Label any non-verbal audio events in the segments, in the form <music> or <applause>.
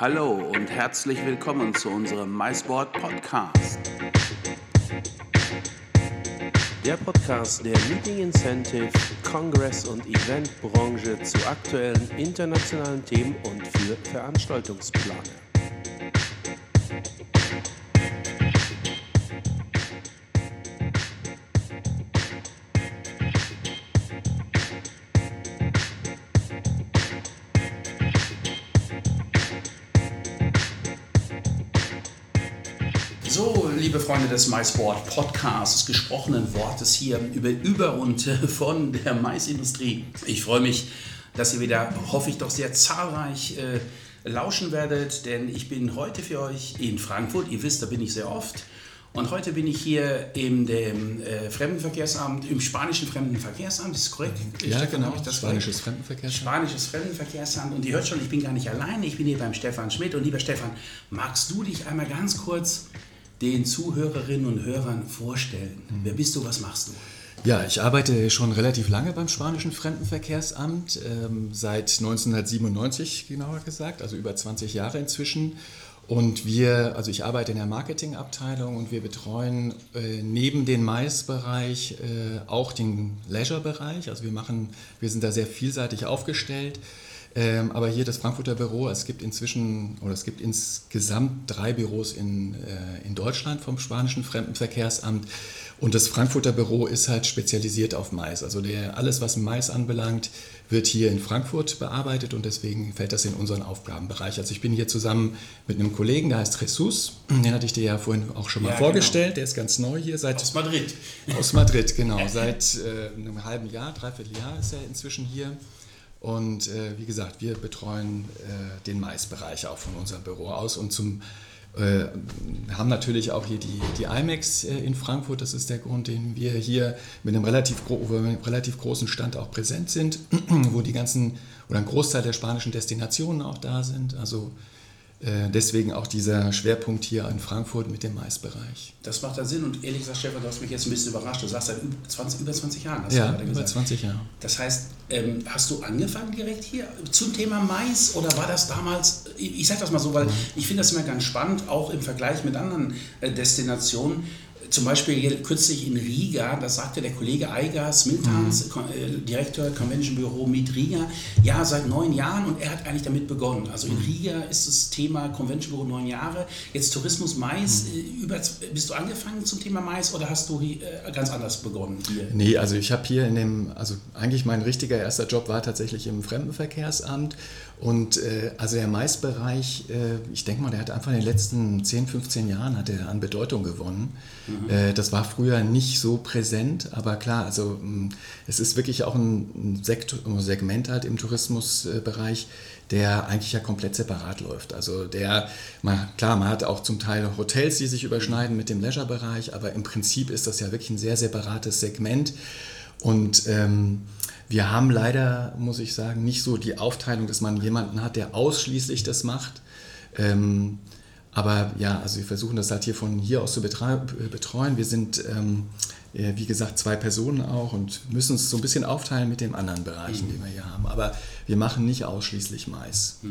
Hallo und herzlich willkommen zu unserem MySport Podcast. Der Podcast der Meeting Incentive, Kongress- und Eventbranche zu aktuellen internationalen Themen und für Veranstaltungsplaner. Des MySport Podcasts, des gesprochenen Wortes hier über, über und von der Maisindustrie. Ich freue mich, dass ihr wieder, hoffe ich doch, sehr zahlreich äh, lauschen werdet, denn ich bin heute für euch in Frankfurt. Ihr wisst, da bin ich sehr oft. Und heute bin ich hier in dem äh, Fremdenverkehrsamt, im spanischen Fremdenverkehrsamt, ist korrekt? Ja, Stefan, genau, ich das spanisches korrekt? Fremdenverkehrsamt. Spanisches Fremdenverkehrsamt. Und ihr hört schon, ich bin gar nicht alleine, ich bin hier beim Stefan Schmidt. Und lieber Stefan, magst du dich einmal ganz kurz den Zuhörerinnen und Hörern vorstellen? Wer bist du, was machst du? Ja, ich arbeite schon relativ lange beim spanischen Fremdenverkehrsamt, ähm, seit 1997 genauer gesagt, also über 20 Jahre inzwischen. Und wir, also ich arbeite in der Marketingabteilung und wir betreuen äh, neben dem Mais-Bereich äh, auch den Leisure-Bereich. Also wir machen, wir sind da sehr vielseitig aufgestellt. Ähm, aber hier das Frankfurter Büro, es gibt inzwischen oder es gibt insgesamt drei Büros in, äh, in Deutschland vom spanischen Fremdenverkehrsamt. Und das Frankfurter Büro ist halt spezialisiert auf Mais. Also der, alles, was Mais anbelangt, wird hier in Frankfurt bearbeitet und deswegen fällt das in unseren Aufgabenbereich. Also ich bin hier zusammen mit einem Kollegen, der heißt Jesus. Den hatte ich dir ja vorhin auch schon mal Ja, vorgestellt. genau. Der ist ganz neu hier seit Aus Madrid. aus Madrid, genau. <laughs> Seit äh, einem halben Jahr, dreiviertel Jahr ist er inzwischen hier. Und äh, wie gesagt, wir betreuen äh, den Mais-Bereich auch von unserem Büro aus und zum äh, haben natürlich auch hier die, die IMAX äh, in Frankfurt. Das ist der Grund, den wir hier mit einem relativ, gro einem relativ großen Stand auch präsent sind, <clears throat> wo die ganzen oder ein Großteil der spanischen Destinationen auch da sind. Also deswegen auch dieser Schwerpunkt hier in Frankfurt mit dem Mais-Bereich. Das macht dann Sinn und ehrlich gesagt, Stefan, du hast mich jetzt ein bisschen überrascht. Du sagst seit über 20, über 20 Jahren. Hast du Ja, gerade über gesagt. 20 Jahre. Das heißt, ähm, hast du angefangen direkt hier zum Thema Mais oder war das damals, ich, sage das mal so, weil ich finde das immer ganz spannend, auch im Vergleich mit anderen äh, Destinationen. Zum Beispiel kürzlich in Riga, das sagte der Kollege Eigas Miltans, Kon- äh, Direktor Convention Büro Meet Riga, ja, seit neun Jahren und er hat eigentlich damit begonnen. Also in Riga ist das Thema Convention Büro neun Jahre. Jetzt Tourismus Mais, äh, über, bist du angefangen zum Thema Mais oder hast du äh, ganz anders begonnen hier? Nee, also ich habe hier in dem, also eigentlich mein richtiger erster Job war tatsächlich im Fremdenverkehrsamt und äh, also der Maisbereich, äh, ich denke mal, der hat einfach in den letzten 10, 15 Jahren hat er an Bedeutung gewonnen. Äh, das war früher nicht so präsent, aber klar, also mh, es ist wirklich auch ein Sektor, Segment halt im Tourismusbereich, der eigentlich ja komplett separat läuft. Also der, man, klar, man hat auch zum Teil Hotels, die sich überschneiden mit dem Leisure-Bereich, aber im Prinzip ist das ja wirklich ein sehr separates Segment. Und ähm, wir haben leider, muss ich sagen, nicht so die Aufteilung, dass man jemanden hat, der ausschließlich das macht. Ähm, aber ja, also wir versuchen das halt hier von hier aus zu betreuen. Wir sind, ähm, äh, wie gesagt, zwei Personen auch und müssen es so ein bisschen aufteilen mit den anderen Bereichen, die wir hier haben. Aber wir machen nicht ausschließlich Mais. Ja.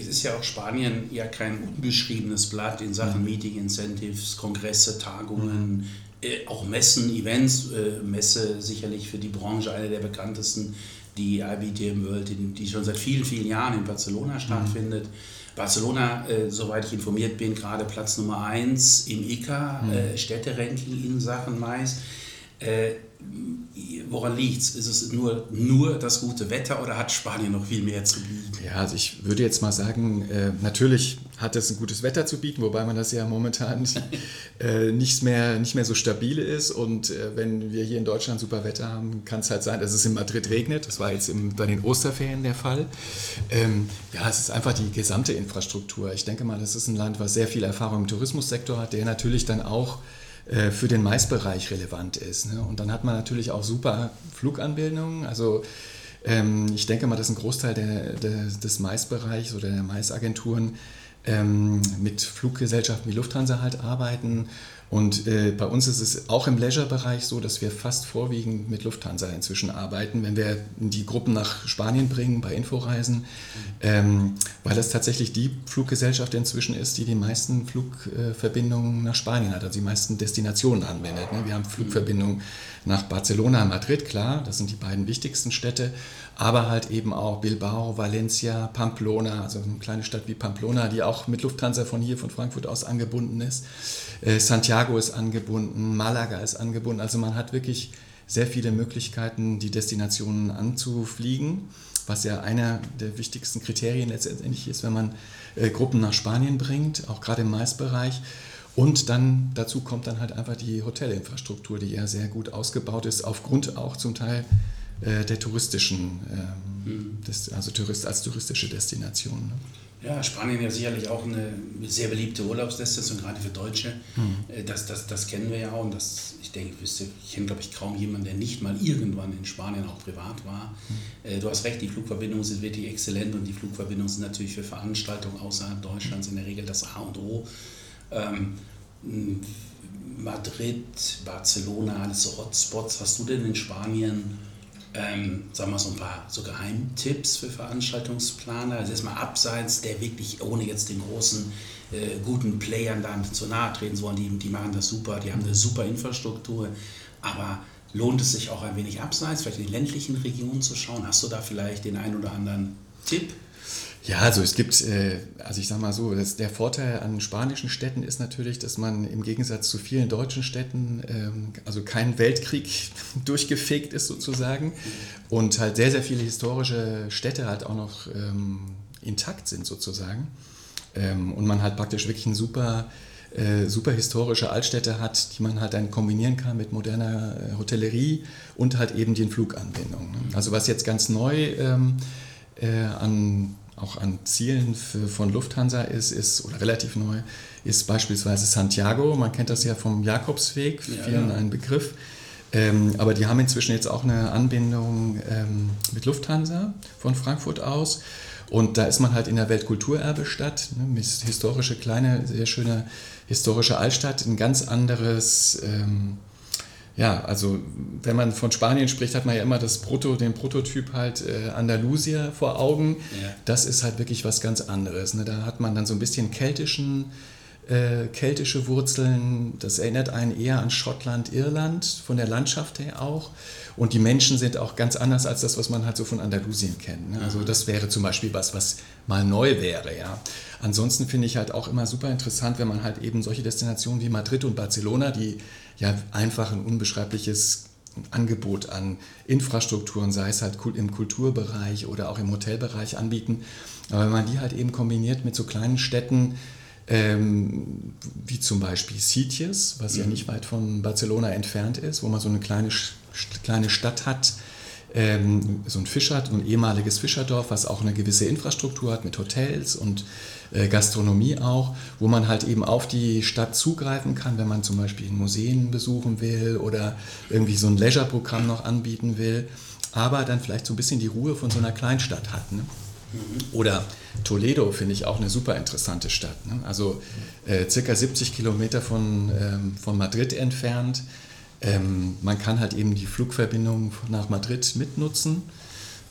Es ist ja auch Spanien ja kein unbeschriebenes Blatt in Sachen Meeting Incentives, Kongresse, Tagungen, äh, auch Messen, Events. Äh, Messe sicherlich für die Branche eine der bekanntesten, die IBTM World, die, die schon seit vielen, vielen Jahren in Barcelona stattfindet. Barcelona, äh, soweit ich informiert bin, gerade Platz Nummer 1 im ICA, äh, Städteranking in Sachen Mais. Äh, woran liegt es? Ist es nur, nur das gute Wetter oder hat Spanien noch viel mehr zu bieten? Ja, also ich würde jetzt mal sagen, äh, natürlich hat es ein gutes Wetter zu bieten, wobei man das ja momentan <laughs> äh, nicht, mehr, nicht mehr so stabil ist. Und äh, wenn wir hier in Deutschland super Wetter haben, kann es halt sein, dass es in Madrid regnet. Das war jetzt im, bei den Osterferien der Fall. Ähm, ja, es ist einfach die gesamte Infrastruktur. Ich denke mal, das ist ein Land, was sehr viel Erfahrung im Tourismussektor hat, der natürlich dann auch äh, für den Maisbereich relevant ist. Ne? Und dann hat man natürlich auch super Fluganbindungen. Also ähm, ich denke mal, dass ein Großteil der, der, des Maisbereichs oder der Maisagenturen ähm, mit Fluggesellschaften wie Lufthansa halt arbeiten. Und äh, bei uns ist es auch im Leisure-Bereich so, dass wir fast vorwiegend mit Lufthansa inzwischen arbeiten, wenn wir die Gruppen nach Spanien bringen bei Inforeisen, ähm, weil das tatsächlich die Fluggesellschaft inzwischen ist, die die meisten Flugverbindungen nach Spanien hat, also die meisten Destinationen anwendet. Ne? Wir haben Flugverbindungen nach Barcelona, Madrid, klar, das sind die beiden wichtigsten Städte, aber halt eben auch Bilbao, Valencia, Pamplona, also eine kleine Stadt wie Pamplona, die auch mit Lufthansa von hier, von Frankfurt aus angebunden ist. Äh, Santiago ist angebunden, Malaga ist angebunden. Also man hat wirklich sehr viele Möglichkeiten, die Destinationen anzufliegen, was ja einer der wichtigsten Kriterien letztendlich ist, wenn man äh, Gruppen nach Spanien bringt, auch gerade im Maisbereich. Und dann dazu kommt dann halt einfach die Hotelinfrastruktur, die ja sehr gut ausgebaut ist, aufgrund auch zum Teil äh, der touristischen, ähm, mhm. des, also Tourist, als touristische Destination. Ne? Ja, Spanien ja sicherlich auch eine sehr beliebte Urlaubsdestination, gerade für Deutsche. Mhm. Das, das, das kennen wir ja auch. Und das, ich denke, ich kenne, glaube ich, kaum jemanden, der nicht mal irgendwann in Spanien auch privat war. Mhm. Du hast recht, die Flugverbindungen sind wirklich exzellent und die Flugverbindungen sind natürlich für Veranstaltungen außerhalb Deutschlands in der Regel das A und O. Ähm, Madrid, Barcelona, alles so Hotspots. Hast du denn in Spanien ähm, sagen wir so ein paar so Geheimtipps für Veranstaltungsplaner. Also erstmal abseits der wirklich, ohne jetzt den großen, äh, guten Playern dann zu nahe treten sollen, die, die machen das super, die haben eine super Infrastruktur, aber lohnt es sich auch ein wenig abseits, vielleicht in den ländlichen Regionen zu schauen? Hast du da vielleicht den einen oder anderen Tipp? Ja, also es gibt, äh, also ich sage mal so, der Vorteil an spanischen Städten ist natürlich, dass man im Gegensatz zu vielen deutschen Städten, ähm, also kein Weltkrieg <laughs> durchgefegt ist sozusagen und halt sehr, sehr viele historische Städte halt auch noch ähm, intakt sind sozusagen. Ähm, und man halt praktisch wirklich eine super, äh, super historische Altstädte hat, die man halt dann kombinieren kann mit moderner äh, Hotellerie und halt eben den Fluganbindungen. Also was jetzt ganz neu an auch an Zielen für, von Lufthansa ist, ist, oder relativ neu, ist beispielsweise Santiago. Man kennt das ja vom Jakobsweg, ja, vielen ja. ein Begriff. Ähm, aber die haben inzwischen jetzt auch eine Anbindung ähm, mit Lufthansa von Frankfurt aus. Und da ist man halt in der Weltkulturerbestadt, ne, historische, kleine, sehr schöne historische Altstadt, ein ganz anderes ähm, ja, also wenn man von Spanien spricht, hat man ja immer das Proto, den Prototyp halt äh, Andalusia vor Augen. Ja. Das ist halt wirklich was ganz anderes. Ne? Da hat man dann so ein bisschen keltischen, äh, keltische Wurzeln. Das erinnert einen eher an Schottland, Irland, von der Landschaft her auch. Und die Menschen sind auch ganz anders als das, was man halt so von Andalusien kennt. Ne? Also das wäre zum Beispiel was, was mal neu wäre. Ja. Ansonsten finde ich halt auch immer super interessant, wenn man halt eben solche Destinationen wie Madrid und Barcelona, die ja einfach ein unbeschreibliches Angebot an Infrastrukturen, sei es halt im Kulturbereich oder auch im Hotelbereich anbieten. Aber wenn man die halt eben kombiniert mit so kleinen Städten, ähm, wie zum Beispiel Sitges, was mhm. ja nicht weit von Barcelona entfernt ist, wo man so eine kleine, kleine Stadt hat, ähm, so ein Fischer, ein ehemaliges Fischerdorf, was auch eine gewisse Infrastruktur hat mit Hotels und äh, Gastronomie auch, wo man halt eben auf die Stadt zugreifen kann, wenn man zum Beispiel Museen besuchen will oder irgendwie so ein Leisure-Programm noch anbieten will, aber dann vielleicht so ein bisschen die Ruhe von so einer Kleinstadt hat. Ne? Oder Toledo finde ich auch eine super interessante Stadt. Ne? Also äh, circa 70 Kilometer von, ähm, von Madrid entfernt. Ähm, man kann halt eben die Flugverbindung nach Madrid mitnutzen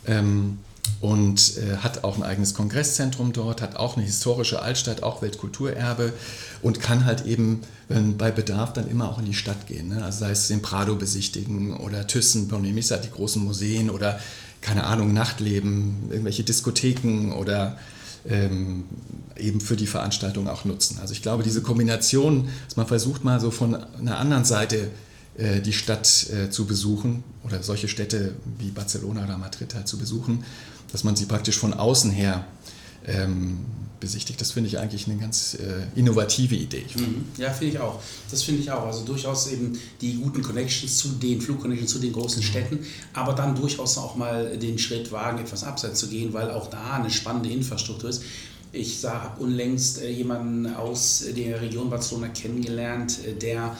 ähm, und äh, hat auch ein eigenes Kongresszentrum dort, hat auch eine historische Altstadt, auch Weltkulturerbe und kann halt eben wenn, bei Bedarf dann immer auch in die Stadt gehen. Ne? Also sei es den Prado besichtigen oder Thyssen, Bonnemissa, die großen Museen oder keine Ahnung, Nachtleben, irgendwelche Diskotheken oder ähm, eben für die Veranstaltung auch nutzen. Also ich glaube, diese Kombination, dass man versucht mal so von einer anderen Seite die Stadt äh, zu besuchen oder solche Städte wie Barcelona oder Madrid halt zu besuchen, dass man sie praktisch von außen her ähm, besichtigt. Das finde ich eigentlich eine ganz äh, innovative Idee. Mhm. Ja, finde ich auch. Das finde ich auch. Also durchaus eben die guten Connections zu den Flugconnections zu den großen mhm. Städten, aber dann durchaus auch mal den Schritt wagen, etwas abseits zu gehen, weil auch da eine spannende Infrastruktur ist. Ich habe unlängst äh, jemanden aus der Region Barcelona kennengelernt, äh, der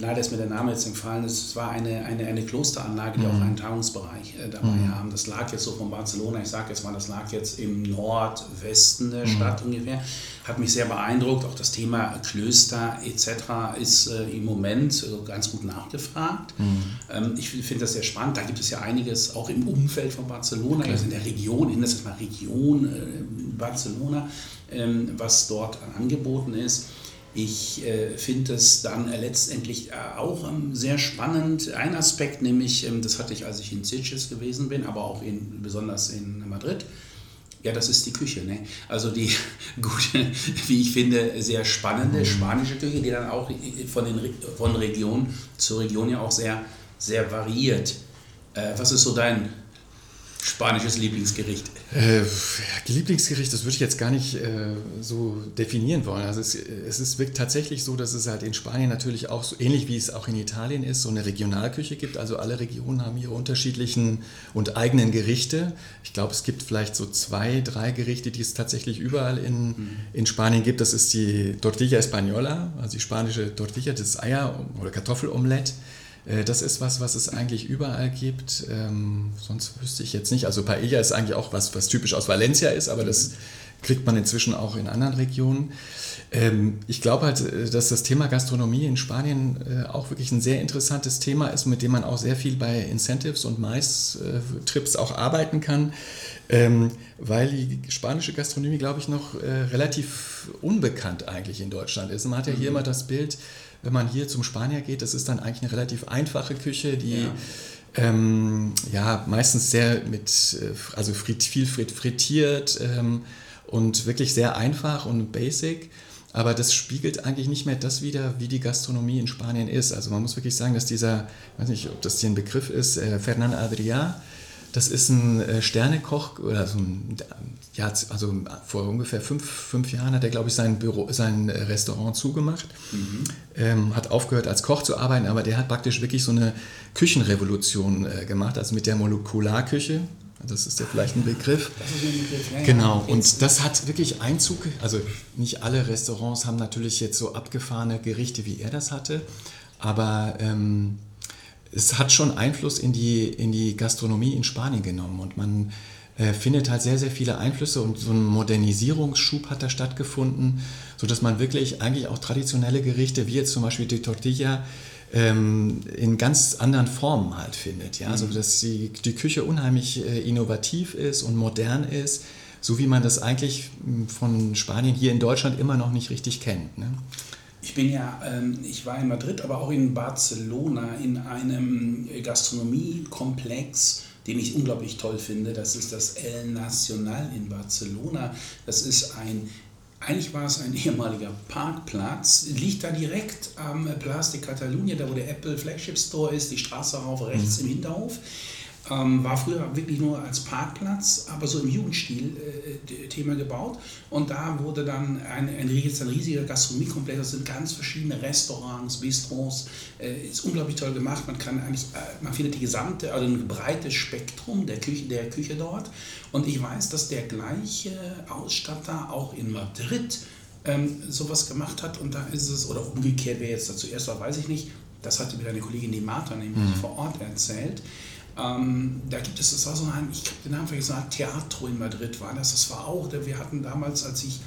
leider ist mir der Name jetzt entfallen, es war eine, eine, eine Klosteranlage, die mhm. auch einen Tagungsbereich äh, dabei mhm. haben. Das lag jetzt so von Barcelona, ich sage jetzt mal, das lag jetzt im Nordwesten der mhm. Stadt ungefähr. Hat mich sehr beeindruckt. Auch das Thema Klöster etc. ist äh, im Moment äh, ganz gut nachgefragt. Mhm. Ähm, ich finde das sehr spannend. Da gibt es ja einiges auch im Umfeld von Barcelona, okay. also in der Region, in das ist mal Region äh, Barcelona, ähm, was dort angeboten ist. Ich äh, finde es dann äh, letztendlich äh, auch ähm, sehr spannend. Ein Aspekt, nämlich, ähm, das hatte ich, als ich in Sitges gewesen bin, aber auch in, besonders in Madrid. Ja, das ist die Küche. Ne? Also die <laughs> gute, wie ich finde, sehr spannende spanische Küche, die dann auch von, den, von Region zu Region ja auch sehr, sehr variiert. Äh, was ist so dein spanisches Lieblingsgericht? Äh, Lieblingsgericht, das würde ich jetzt gar nicht äh, so definieren wollen. Also es, es ist wirklich tatsächlich so, dass es halt in Spanien natürlich auch so ähnlich wie es auch in Italien ist, so eine Regionalküche gibt. Also alle Regionen haben ihre unterschiedlichen und eigenen Gerichte. Ich glaube, es gibt vielleicht so zwei, drei Gerichte, die es tatsächlich überall in, mhm. in Spanien gibt. Das ist die Tortilla Española, also die spanische Tortilla, das Eier- oder Kartoffelomelett. Äh, das ist was, was es eigentlich überall gibt. Ähm, sonst wüsste ich jetzt nicht. Also Paella ist eigentlich auch was, was typisch aus Valencia ist, aber das kriegt man inzwischen auch in anderen Regionen. Ähm, ich glaube halt, äh, dass das Thema Gastronomie in Spanien äh, auch wirklich ein sehr interessantes Thema ist, mit dem man auch sehr viel bei Incentives und Mais-Trips auch arbeiten kann, ähm, weil die spanische Gastronomie, glaube ich, noch äh, relativ unbekannt eigentlich in Deutschland ist. Man hat ja hier mhm. immer das Bild, wenn man hier zum Spanier geht, das ist dann eigentlich eine relativ einfache Küche, die ja. Ähm, ja meistens sehr mit, äh, also viel frittiert ähm, und wirklich sehr einfach und basic. Aber das spiegelt eigentlich nicht mehr das wider, wie die Gastronomie in Spanien ist. Also man muss wirklich sagen, dass dieser, ich weiß nicht, ob das hier ein Begriff ist, äh, Fernand Adrià, das ist ein äh, Sternekoch oder so ein, ja, also vor ungefähr fünf, fünf Jahren hat er, glaube ich, sein, Büro, sein äh, Restaurant zugemacht, mhm. ähm, hat aufgehört als Koch zu arbeiten, aber der hat praktisch wirklich so eine Küchenrevolution äh, gemacht, also mit der Molekularküche. Das ist ja vielleicht ein Begriff. Das ist ein Begriff, ja, Genau, und das hat wirklich Einzug. Also nicht alle Restaurants haben natürlich jetzt so abgefahrene Gerichte, wie er das hatte, aber ähm, es hat schon Einfluss in die, in die Gastronomie in Spanien genommen und man äh, findet halt sehr, sehr viele Einflüsse und so ein Modernisierungsschub hat da stattgefunden, sodass man wirklich eigentlich auch traditionelle Gerichte, wie jetzt zum Beispiel die Tortilla, ähm, in ganz anderen Formen halt findet. Ja? Mhm. Also dass die, die Küche unheimlich äh, innovativ ist und modern ist, so wie man das eigentlich hm, von Spanien hier in Deutschland immer noch nicht richtig kennt. Ne? Ich bin ja, ähm, ich war in Madrid, aber auch in Barcelona in einem Gastronomiekomplex, den ich unglaublich toll finde. Das ist das El Nacional in Barcelona. Das ist ein eigentlich war es ein <laughs> ehemaliger Parkplatz, liegt da direkt am Place de Catalunya, da wo der Apple Flagship Store ist, die Straße rauf, rechts mhm. im Hinterhof. Ähm, war früher wirklich nur als Parkplatz, aber so im Jugendstil äh, Thema gebaut. Und da wurde dann ein, ein, ein riesiger Gastronomiekomplex, das sind ganz verschiedene Restaurants, Bistros. Äh, ist unglaublich toll gemacht. Man kann eigentlich, äh, man findet die gesamte, also ein breites Spektrum der Küche, der Küche dort. Und ich weiß, dass der gleiche Ausstatter auch in Madrid ähm, sowas gemacht hat. Und da ist es, oder umgekehrt, wer jetzt dazu erst war, weiß ich nicht. Das hatte mir deine Kollegin die Martha nämlich mhm. vor Ort erzählt. Ähm, da gibt es, das war so ein, ich habe den Namen vergessen, Theatro in Madrid war das. Das war auch, wir hatten damals, als ich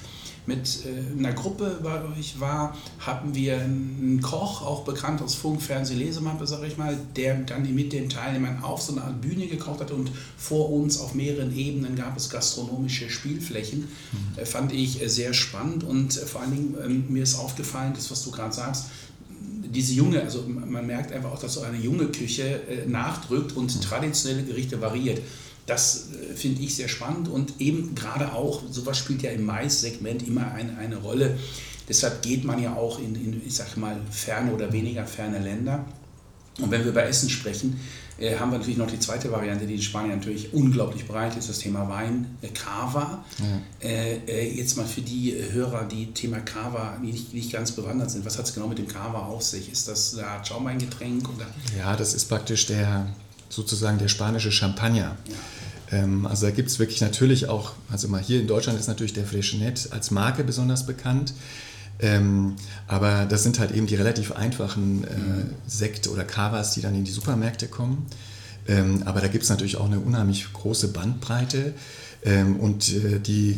mit äh, einer Gruppe bei euch war, hatten wir einen Koch, auch bekannt aus Funk, Fernseh, Lesemappe, sag ich mal, der dann mit den Teilnehmern auf so eine Art Bühne gekocht hat und vor uns auf mehreren Ebenen gab es gastronomische Spielflächen. Mhm. Äh, fand ich äh, sehr spannend und vor allen Dingen ähm, mir ist aufgefallen, das, was du gerade sagst, diese junge, also man merkt einfach auch, dass so eine junge Küche äh, nachdrückt und traditionelle Gerichte variiert. Das äh, finde ich sehr spannend und eben gerade auch, sowas spielt ja im Mais-Segment immer eine, eine Rolle. Deshalb geht man ja auch in, in, ich sag mal, ferne oder weniger ferne Länder. Und wenn wir über Essen sprechen, äh, haben wir natürlich noch die zweite Variante, die in Spanien natürlich unglaublich breit ist, das Thema Wein, äh, Cava. Ja. Äh, äh jetzt mal für die Hörer, die Thema Cava nicht, nicht ganz bewandert sind, was hat es genau mit dem Cava auf sich? Ist das eine Art Schaumweingetränk? Oder? Ja, das ist praktisch der sozusagen der spanische Champagner. Ja. Ähm, also da gibt es wirklich natürlich auch, also mal hier in Deutschland ist natürlich der Freixenet als Marke besonders bekannt. Ähm, aber das sind halt eben die relativ einfachen äh, mhm. Sekt- oder Cavas, die dann in die Supermärkte kommen. Ähm, aber da gibt es natürlich auch eine unheimlich große Bandbreite. Ähm, und äh, die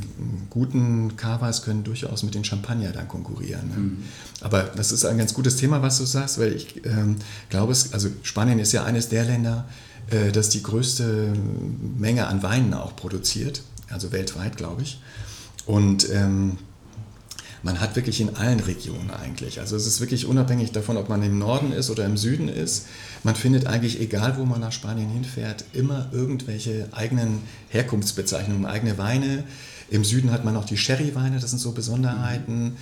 guten Cavas können durchaus mit den Champagner dann konkurrieren. Ne? Mhm. Aber das ist ein ganz gutes Thema, was du sagst, weil ich ähm, glaube, es, also Spanien ist ja eines der Länder, äh, das die größte Menge an Weinen auch produziert, also weltweit, glaube ich. Und ähm, man hat wirklich in allen Regionen eigentlich. Also es ist wirklich unabhängig davon, ob man im Norden ist oder im Süden ist. Man findet eigentlich, egal wo man nach Spanien hinfährt, immer irgendwelche eigenen Herkunftsbezeichnungen, eigene Weine. Im Süden hat man auch die Sherry-Weine, das sind so Besonderheiten.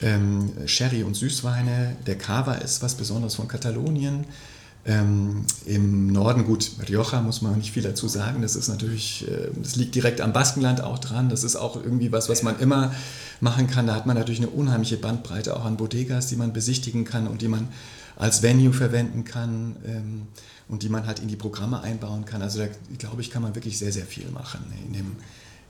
Ähm, Sherry und Süßweine. Der Cava ist was Besonderes von Katalonien. Ähm, Im Norden, gut, Rioja muss man nicht viel dazu sagen. Das ist natürlich, äh, das liegt direkt am Baskenland auch dran. Das ist auch irgendwie was, was man immer machen kann. Da hat man natürlich eine unheimliche Bandbreite auch an Bodegas, die man besichtigen kann und die man als Venue verwenden kann ähm, und die man halt in die Programme einbauen kann. Also da glaube ich, kann man wirklich sehr, sehr viel machen in dem,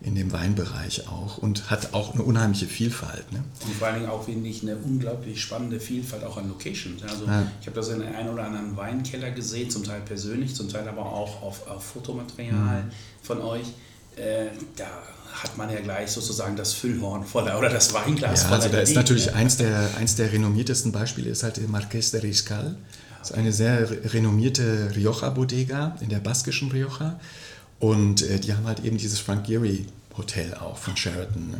in dem Weinbereich auch und hat auch eine unheimliche Vielfalt. Ne? Und vor allen Dingen auch, finde ich, eine unglaublich spannende Vielfalt auch an Locations. Also ja. ich habe das in einem oder anderen Weinkeller gesehen, zum Teil persönlich, zum Teil aber auch auf, auf Fotomaterial mhm. von euch. Äh, da hat man ja gleich sozusagen das Füllhorn voller oder das Weinglas ja, voller. Also da ist natürlich eins der, eins der renommiertesten Beispiele ist halt der Marqués de Riscal. Das ist eine sehr renommierte Rioja-Bodega in der baskischen Rioja. Und äh, die haben halt eben dieses Frank Gehry Hotel auch von Sheraton. Ne?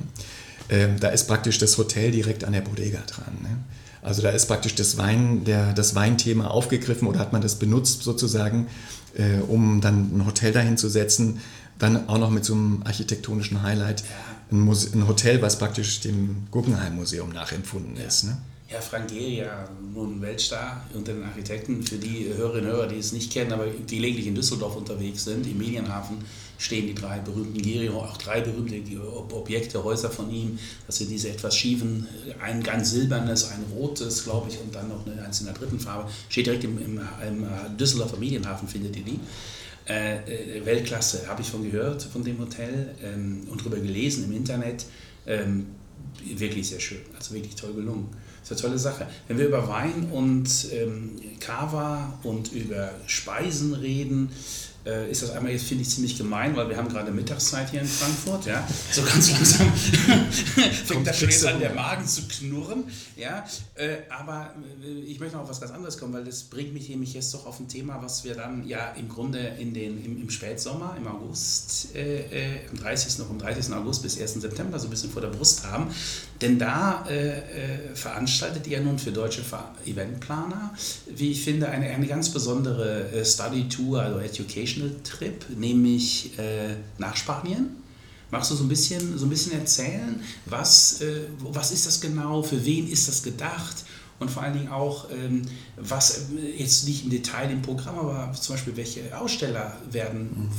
Ähm, da ist praktisch das Hotel direkt an der Bodega dran. Ne? Also da ist praktisch das, Wein, der, das Weinthema aufgegriffen oder hat man das benutzt sozusagen, äh, um dann ein Hotel dahin zu setzen. Dann auch noch mit so einem architektonischen Highlight. Ein, Muse ein Hotel, was praktisch dem Guggenheim Museum nachempfunden ist. Ne? Herr Frangieri, ja nun Weltstar unter den Architekten, für die Hörerinnen und Hörer, die es nicht kennen, aber die gelegentlich in Düsseldorf unterwegs sind, im Medienhafen stehen die drei berühmten Geri, auch drei berühmte Objekte, Häuser von ihm. Das sind diese etwas schiefen, ein ganz silbernes, ein rotes, glaube ich, und dann noch eins in der dritten Farbe. Steht direkt im, im, im Düsseldorfer Medienhafen, findet ihr die. Äh, äh, Weltklasse, habe ich von gehört, von dem Hotel ähm, und darüber gelesen im Internet. Ähm, wirklich sehr schön, also wirklich toll gelungen. Das ist eine tolle Sache. Wenn wir über Wein und ähm, Kava und über Speisen reden, äh, ist das einmal jetzt, finde ich, ziemlich gemein, weil wir haben gerade Mittagszeit hier in Frankfurt, ja. So ganz langsam <laughs> fängt da schon jetzt an, der Magen zu knurren, ja. Äh, aber äh, ich möchte noch auf was ganz anderes kommen, weil das bringt mich nämlich jetzt doch auf ein Thema, was wir dann ja im Grunde in den, im, im Spätsommer, im August, äh, am 30. noch am 30. August bis 1. September so ein bisschen vor der Brust haben. Denn da äh, äh, veranstaltet ihr nun für deutsche Eventplaner, wie ich finde, eine, eine ganz besondere Study Tour, also Education Educational Trip, nämlich äh, nach Spanien. Magst du so ein bisschen, so ein bisschen erzählen, was, äh, was ist das genau, für wen ist das gedacht und vor allen Dingen auch, ähm, was äh, jetzt nicht im Detail im Programm, aber zum Beispiel welche Aussteller werden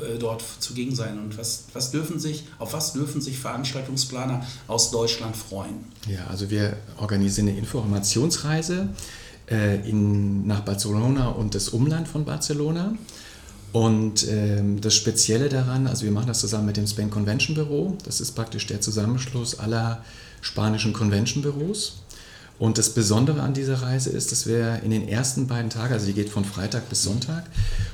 äh, dort zugegen sein und was, was dürfen sich, auf was dürfen sich Veranstaltungsplaner aus Deutschland freuen? Ja, also wir organisieren eine Informationsreise äh, in, nach Barcelona und das Umland von Barcelona. Und ähm, das Spezielle daran, also wir machen das zusammen mit dem Spain Convention Büro. Das ist praktisch der Zusammenschluss aller spanischen Convention Büros. Und das Besondere an dieser Reise ist, dass wir in den ersten beiden Tagen, also die geht von Freitag bis Sonntag,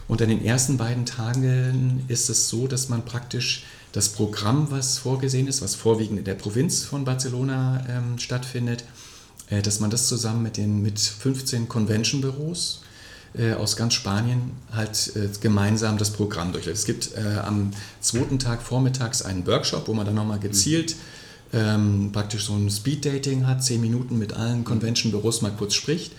und an den ersten beiden Tagen ist es so, dass man praktisch das Programm, was vorgesehen ist, was vorwiegend in der Provinz von Barcelona ähm, stattfindet, äh, dass man das zusammen mit den mit 15 Convention-Büros aus ganz Spanien halt äh, gemeinsam das Programm durchläuft. Es gibt äh, am zweiten Tag vormittags einen Workshop, wo man dann nochmal gezielt ähm, praktisch so ein Speed-Dating hat, zehn Minuten mit allen Convention-Büros mal kurz spricht.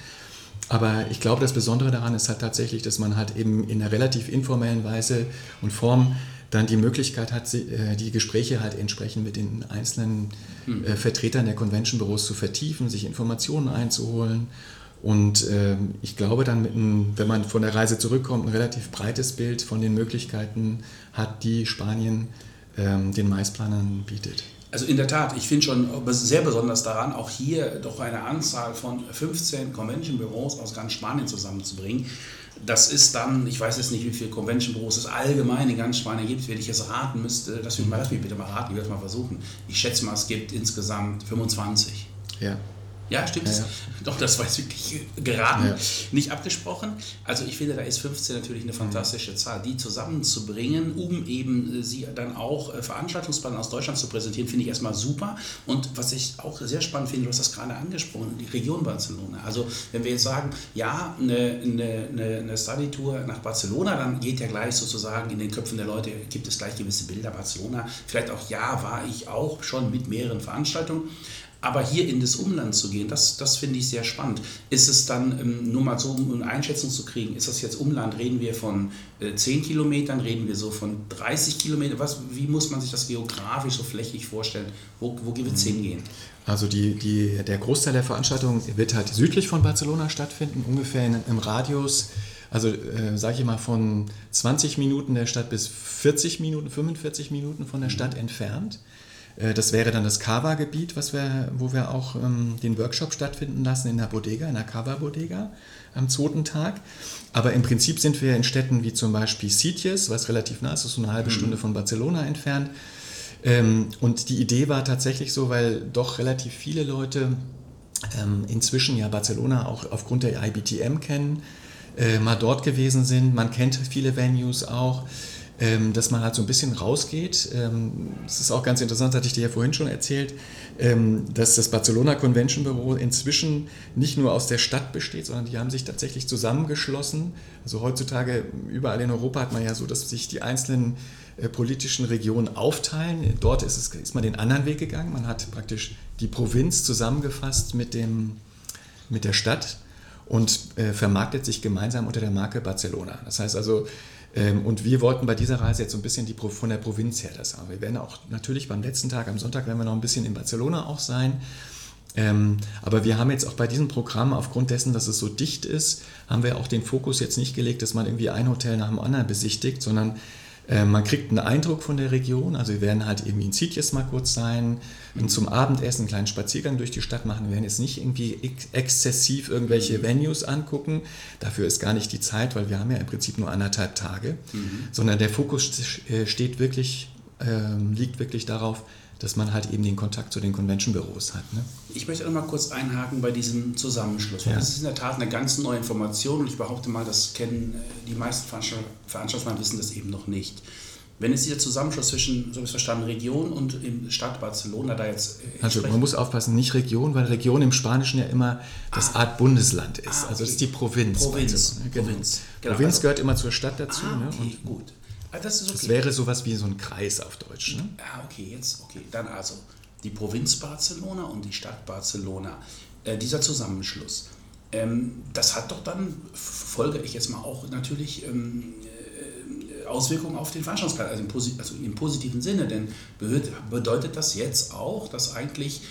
Aber ich glaube, das Besondere daran ist halt tatsächlich, dass man halt eben in einer relativ informellen Weise und Form dann die Möglichkeit hat, äh, die Gespräche halt entsprechend mit den einzelnen hm. Vertretern der Convention-Büros zu vertiefen, sich Informationen einzuholen und äh, ich glaube dann, einem, wenn man von der Reise zurückkommt, ein relativ breites Bild von den Möglichkeiten hat, die Spanien ähm, den Maisplanern bietet. Also in der Tat, ich finde schon sehr besonders daran, auch hier doch eine Anzahl von 15 Convention-Büros aus ganz Spanien zusammenzubringen. Das ist dann, ich weiß jetzt nicht, wie viele Convention-Büros es allgemein in ganz Spanien gibt. Wenn ich es raten müsste, mich, mal, lass mich bitte mal raten, ich werde es mal versuchen. Ich schätze mal, es gibt insgesamt 25. Ja. Ja, stimmt. Ja, ja. Doch, das war jetzt wirklich geraten, ja. nicht abgesprochen. Also ich finde, da ist 15 natürlich eine fantastische Zahl. Die zusammenzubringen, um eben äh, sie dann auch äh, Veranstaltungsplanen aus Deutschland zu präsentieren, finde ich erstmal super. Und was ich auch sehr spannend finde, du hast das gerade angesprochen, die Region Barcelona. Also wenn wir jetzt sagen, ja, eine, eine, eine Study-Tour nach Barcelona, dann geht ja gleich sozusagen in den Köpfen der Leute, gibt es gleich gewisse Bilder Barcelona. Vielleicht auch, ja, war ich auch schon mit mehreren Veranstaltungen. Aber hier in das Umland zu gehen, das, das finde ich sehr spannend. Ist es dann, ähm, nur mal so, um eine Einschätzung zu kriegen, ist das jetzt Umland, reden wir von äh, 10 Kilometern, reden wir so von 30 Kilometern? Was, wie muss man sich das geografisch so flächig vorstellen? Wo, wo wird es mhm. hingehen? Also die, die, der Großteil der Veranstaltung wird halt südlich von Barcelona stattfinden, ungefähr in, im Radius, also äh, sage ich mal von 20 Minuten der Stadt bis 40 Minuten, 45 Minuten von der mhm. Stadt entfernt. Äh, das wäre dann das Kava-Gebiet, wo wir auch ähm, den Workshop stattfinden lassen in der Bodega, in der Kava-Bodega am zweiten Tag. Aber im Prinzip sind wir in Städten wie zum Beispiel Sitges, was relativ nah ist, ist so eine halbe mhm. Stunde von Barcelona entfernt. Ähm, und die Idee war tatsächlich so, weil doch relativ viele Leute ähm, inzwischen ja Barcelona auch aufgrund der IBTM kennen, äh, mal dort gewesen sind. Man kennt viele Venues auch ähm, dass man halt so ein bisschen rausgeht. Ähm, das ist auch ganz interessant, hatte ich dir ja vorhin schon erzählt, ähm, dass das Barcelona Convention Büro inzwischen nicht nur aus der Stadt besteht, sondern die haben sich tatsächlich zusammengeschlossen. Also heutzutage überall in Europa hat man ja so, dass sich die einzelnen äh, politischen Regionen aufteilen. Dort ist, es, ist man den anderen Weg gegangen. Man hat praktisch die Provinz zusammengefasst mit, dem, mit der Stadt und äh, vermarktet sich gemeinsam unter der Marke Barcelona. Das heißt also, und wir wollten bei dieser Reise jetzt so ein bisschen die, von der Provinz her das haben. Wir werden auch natürlich beim letzten Tag, am Sonntag, werden wir noch ein bisschen in Barcelona auch sein. Ähm, aber wir haben jetzt auch bei diesem Programm, aufgrund dessen, dass es so dicht ist, haben wir auch den Fokus jetzt nicht gelegt, dass man irgendwie ein Hotel nach dem anderen besichtigt, sondern man kriegt einen Eindruck von der Region. Also wir werden halt irgendwie in Sitges mal kurz sein, und zum Abendessen einen kleinen Spaziergang durch die Stadt machen. Wir werden jetzt nicht irgendwie ex exzessiv irgendwelche mhm. Venues angucken. Dafür ist gar nicht die Zeit, weil wir haben ja im Prinzip nur anderthalb Tage. Mhm. Sondern der Fokus äh, steht wirklich, äh, liegt wirklich darauf, dass man halt eben den Kontakt zu den Convention-Büros hat. Ne? Ich möchte noch mal kurz einhaken bei diesem Zusammenschluss. Ja. Das ist in der Tat eine ganz neue Information und ich behaupte mal, das kennen äh, die meisten Veranstalter, wissen das eben noch nicht. Wenn es dieser Zusammenschluss zwischen, so habe ich verstanden, Region und Stadt Barcelona da jetzt. Äh, also man muss aufpassen, nicht Region, weil Region im Spanischen ja immer das ah. Art Bundesland ist. Ah, okay. Also das ist die Provinz. Provinz. Genau. Provinz. Genau. Provinz also, gehört immer zur Stadt dazu. Ah, ne? okay, ne? gut. Ah, das, okay. das, wäre sowas wie so ein Kreis auf Deutsch. Ne? Ah, okay, jetzt, okay. Dann also die Provinz Barcelona und die Stadt Barcelona. Äh, dieser Zusammenschluss. Ähm, das hat doch dann, folge ich jetzt mal auch natürlich, ähm, Auswirkungen auf den Veranstaltungsplan, also im, also im positiven Sinne. Denn bedeutet das jetzt auch, dass eigentlich,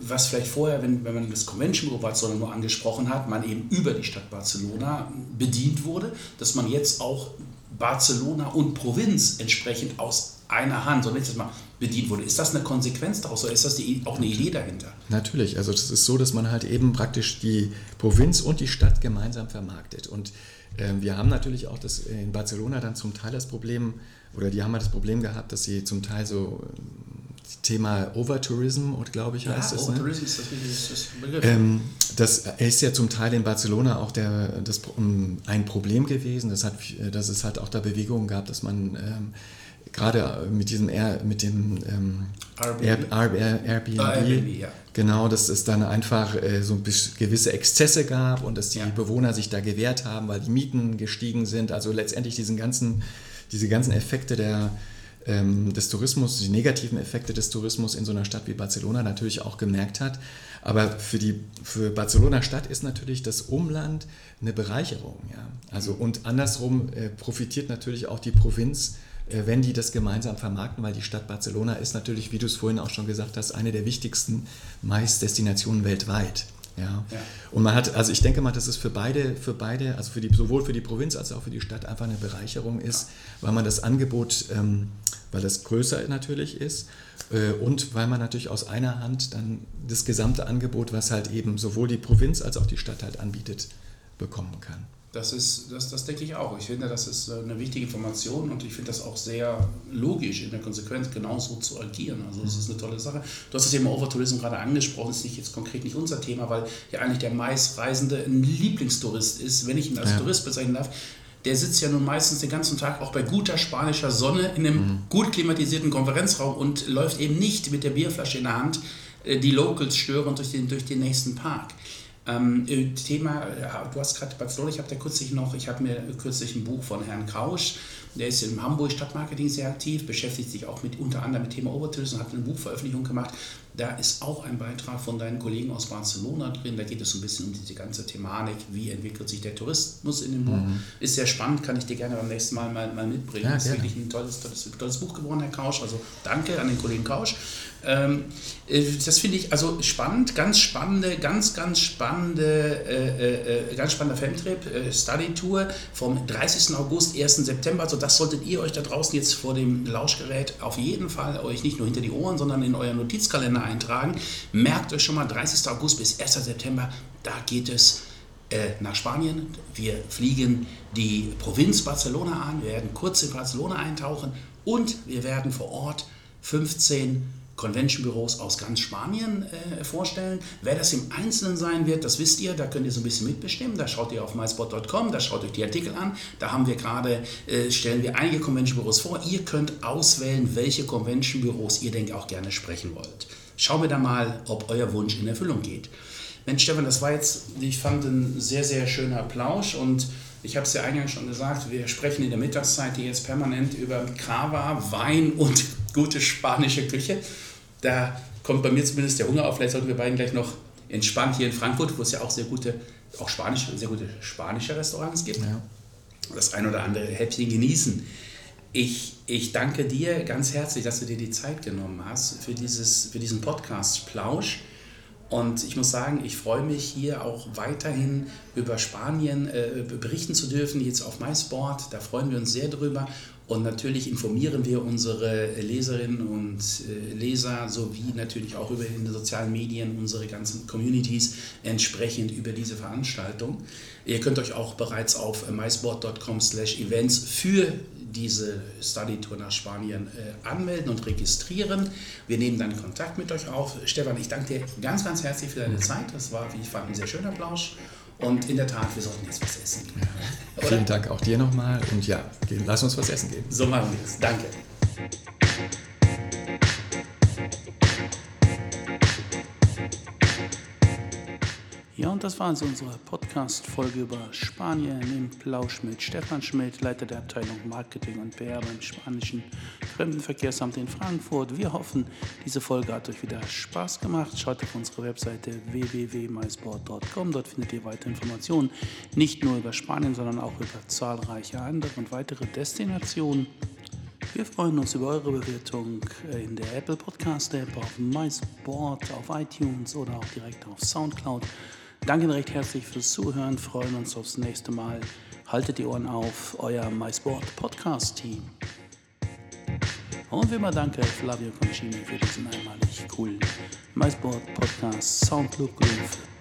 was vielleicht vorher, wenn, wenn man das Convention Bureau Barcelona nur angesprochen hat, man eben über die Stadt Barcelona bedient wurde, dass man jetzt auch Barcelona und Provinz entsprechend aus einer Hand, so jetzt mal, bedient wurde. Ist das eine Konsequenz daraus oder ist das die, auch eine Idee dahinter? Natürlich, also das ist so, dass man halt eben praktisch die Provinz und die Stadt gemeinsam vermarktet. Und ähm, wir haben natürlich auch das in Barcelona dann zum Teil das Problem, oder die haben halt das Problem gehabt, dass sie zum Teil so ähm, Thema Overtourism, glaube ich, heißt ja, es. Overtourism ne? ist das, das Begriff. Ähm, das ist ja zum Teil in Barcelona auch der, das, ein Problem gewesen. Das hat, dass es halt auch da Bewegungen gab, dass man ähm, gerade mit diesem Air, mit dem ähm, Airbnb, Air, Airbnb, ah, Airbnb ja. genau, dass es dann einfach äh, so gewisse Exzesse gab und dass die ja. Bewohner sich da gewehrt haben, weil die Mieten gestiegen sind. Also letztendlich diesen ganzen, diese ganzen Effekte der, ähm, des Tourismus, die negativen Effekte des Tourismus in so einer Stadt wie Barcelona natürlich auch gemerkt hat. Aber für die für Barcelona Stadt ist natürlich das Umland eine Bereicherung. Ja? Also und andersrum äh, profitiert natürlich auch die Provinz äh, wenn die das gemeinsam vermarkten, weil die Stadt Barcelona ist natürlich, wie du es vorhin auch schon gesagt hast, eine der wichtigsten Maisdestinationen weltweit. Ja. ja. Und man hat, also ich denke mal, dass es für beide, für beide, also für die, sowohl für die Provinz als auch für die Stadt einfach eine Bereicherung ist, ja. weil man das Angebot, ähm, weil das größer natürlich ist äh, und weil man natürlich aus einer Hand dann das gesamte Angebot, was halt eben sowohl die Provinz als auch die Stadt halt anbietet, bekommen kann. Das ist, das, das denke ich auch. Ich finde, das ist eine wichtige Information und ich finde das auch sehr logisch in der Konsequenz genauso zu agieren. Also das ist eine tolle Sache. Du hast das Thema Overtourism gerade angesprochen, das ist nicht jetzt konkret nicht unser Thema, weil ja eigentlich der meistreisende ein Lieblingstourist ist, wenn ich ihn als ja. Tourist bezeichnen darf. Der sitzt ja nun meistens den ganzen Tag auch bei guter spanischer Sonne in einem mhm. gut klimatisierten Konferenzraum und läuft eben nicht mit der Bierflasche in der Hand äh, die Locals stören durch den, durch den nächsten Park. Ähm, äh, Thema, du hast gerade Barcelona, ich habe da kürzlich noch, ich habe mir kürzlich ein Buch von Herrn Kausch, der ist im Hamburg Stadtmarketing sehr aktiv, beschäftigt sich auch mit unter anderem mit Thema Overtourism und hat eine Buchveröffentlichung gemacht. Da ist auch ein Beitrag von deinen Kollegen aus Barcelona drin. Da geht es so ein bisschen um diese ganze Thematik, wie entwickelt sich der Tourismus in dem Buch. Mhm. Ist sehr spannend, kann ich dir gerne beim nächsten Mal mal, mal mitbringen. Ja, ist wirklich ein tolles, tolles, tolles Buch geworden, Herr Kausch. Also danke an den Kollegen Kausch. Ähm, äh, das finde ich also spannend, ganz spannende, ganz, ganz spannende, äh, äh, ganz spannender Femtrip, äh, Study Tour vom 30. August, 1. September. Also das solltet ihr euch da draußen jetzt vor dem Lauschgerät auf jeden Fall euch nicht nur hinter die Ohren, sondern in euren Notizkalender eintragen. Merkt euch schon mal 30. August bis 1. September, da geht es äh, nach Spanien. Wir fliegen die Provinz Barcelona an, wir werden kurz in Barcelona eintauchen und wir werden vor Ort 15 Convention-Büros aus ganz Spanien äh, vorstellen. Wer das im Einzelnen sein wird, das wisst ihr, da könnt ihr so ein bisschen mitbestimmen. Da schaut ihr auf myspot.com, da schaut euch die Artikel an. Da haben wir gerade, äh, stellen wir einige Convention-Büros vor. Ihr könnt auswählen, welche Convention-Büros ihr denkt auch gerne sprechen wollt. Schauen wir da mal, ob euer Wunsch in Erfüllung geht. Mensch, Stefan, das war jetzt, ich fand, ein sehr, sehr schöner Plausch und ich habe es ja eingangs schon gesagt, wir sprechen in der Mittagszeit jetzt permanent über Cava, Wein und <laughs> gute spanische Küche. Da kommt bei mir zumindest der Hunger auf. Vielleicht sollten wir beiden gleich noch entspannt hier in Frankfurt, wo es ja auch sehr gute, auch spanische, sehr gute spanische Restaurants gibt, ja. das ein oder andere Häppchen genießen. Ich, ich danke dir ganz herzlich, dass du dir die Zeit genommen hast für, dieses, für diesen Podcast Plausch. Und ich muss sagen, ich freue mich hier auch weiterhin über Spanien äh, berichten zu dürfen, jetzt auf MySport. Da freuen wir uns sehr drüber. Und natürlich informieren wir unsere Leserinnen und äh, Leser sowie natürlich auch über in den sozialen Medien unsere ganzen Communities entsprechend über diese Veranstaltung. Ihr könnt euch auch bereits auf mysport.com/events für diese Study Tour nach Spanien äh, anmelden und registrieren. Wir nehmen dann Kontakt mit euch auf. Stefan, ich danke dir ganz, ganz herzlich für deine Zeit. Das war, wie ich fand, ein sehr schöner Plausch. Und in der Tat, wir sollten jetzt was essen gehen. Ja. Vielen Dank auch dir nochmal und ja, lass uns was essen gehen. So machen wir es. Danke. Ja, und das war also unsere Podcast-Folge über Spanien im Plausch mit Stefan Schmidt, Leiter der Abteilung Marketing und PR beim spanischen Fremdenverkehrsamt in Frankfurt. Wir hoffen, diese Folge hat euch wieder Spaß gemacht. Schaut auf unsere Webseite www.mysport.com. Dort findet ihr weitere Informationen, nicht nur über Spanien, sondern auch über zahlreiche andere und weitere Destinationen. Wir freuen uns über eure Bewertung in der Apple Podcast App, auf MySport, auf iTunes oder auch direkt auf Soundcloud. Danke recht herzlich fürs Zuhören, freuen uns aufs nächste Mal. Haltet die Ohren auf, euer MySport Podcast Team. Und wie immer danke Flavio Concini für diesen einmalig coolen MySport Podcast Soundclub Groove